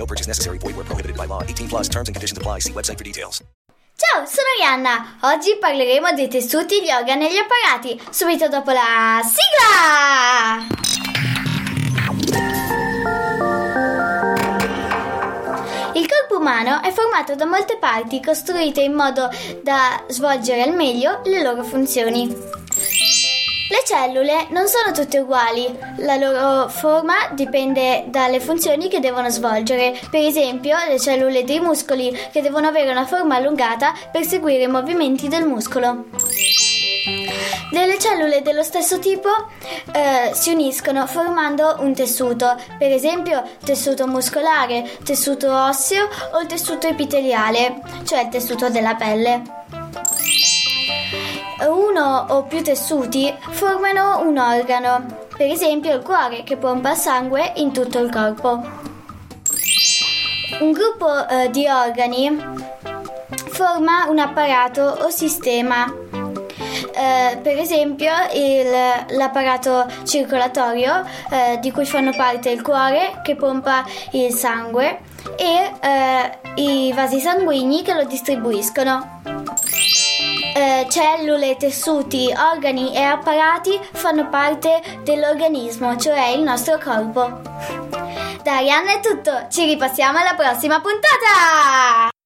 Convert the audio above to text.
No purchase necessary. Void where prohibited by law. 18 plus terms and conditions apply. See website for details. Ciao, sono Rihanna. Oggi parleremo dei tessuti, gli organi e gli apparati, subito dopo la sigla! Il corpo umano è formato da molte parti costruite in modo da svolgere al meglio le loro funzioni. Le cellule non sono tutte uguali, la loro forma dipende dalle funzioni che devono svolgere. Per esempio, le cellule dei muscoli che devono avere una forma allungata per seguire i movimenti del muscolo. Delle cellule dello stesso tipo eh, si uniscono formando un tessuto, per esempio tessuto muscolare, tessuto osseo o il tessuto epiteliale, cioè il tessuto della pelle uno o più tessuti formano un organo, per esempio il cuore che pompa sangue in tutto il corpo. Un gruppo eh, di organi forma un apparato o sistema. Eh, per esempio il, l'apparato circolatorio eh, di cui fanno parte il cuore che pompa il sangue e eh, i vasi sanguigni che lo distribuiscono. Eh, cellule, tessuti, organi e apparati fanno parte dell'organismo, cioè il nostro corpo. Da Arianna è tutto, ci ripassiamo alla prossima puntata!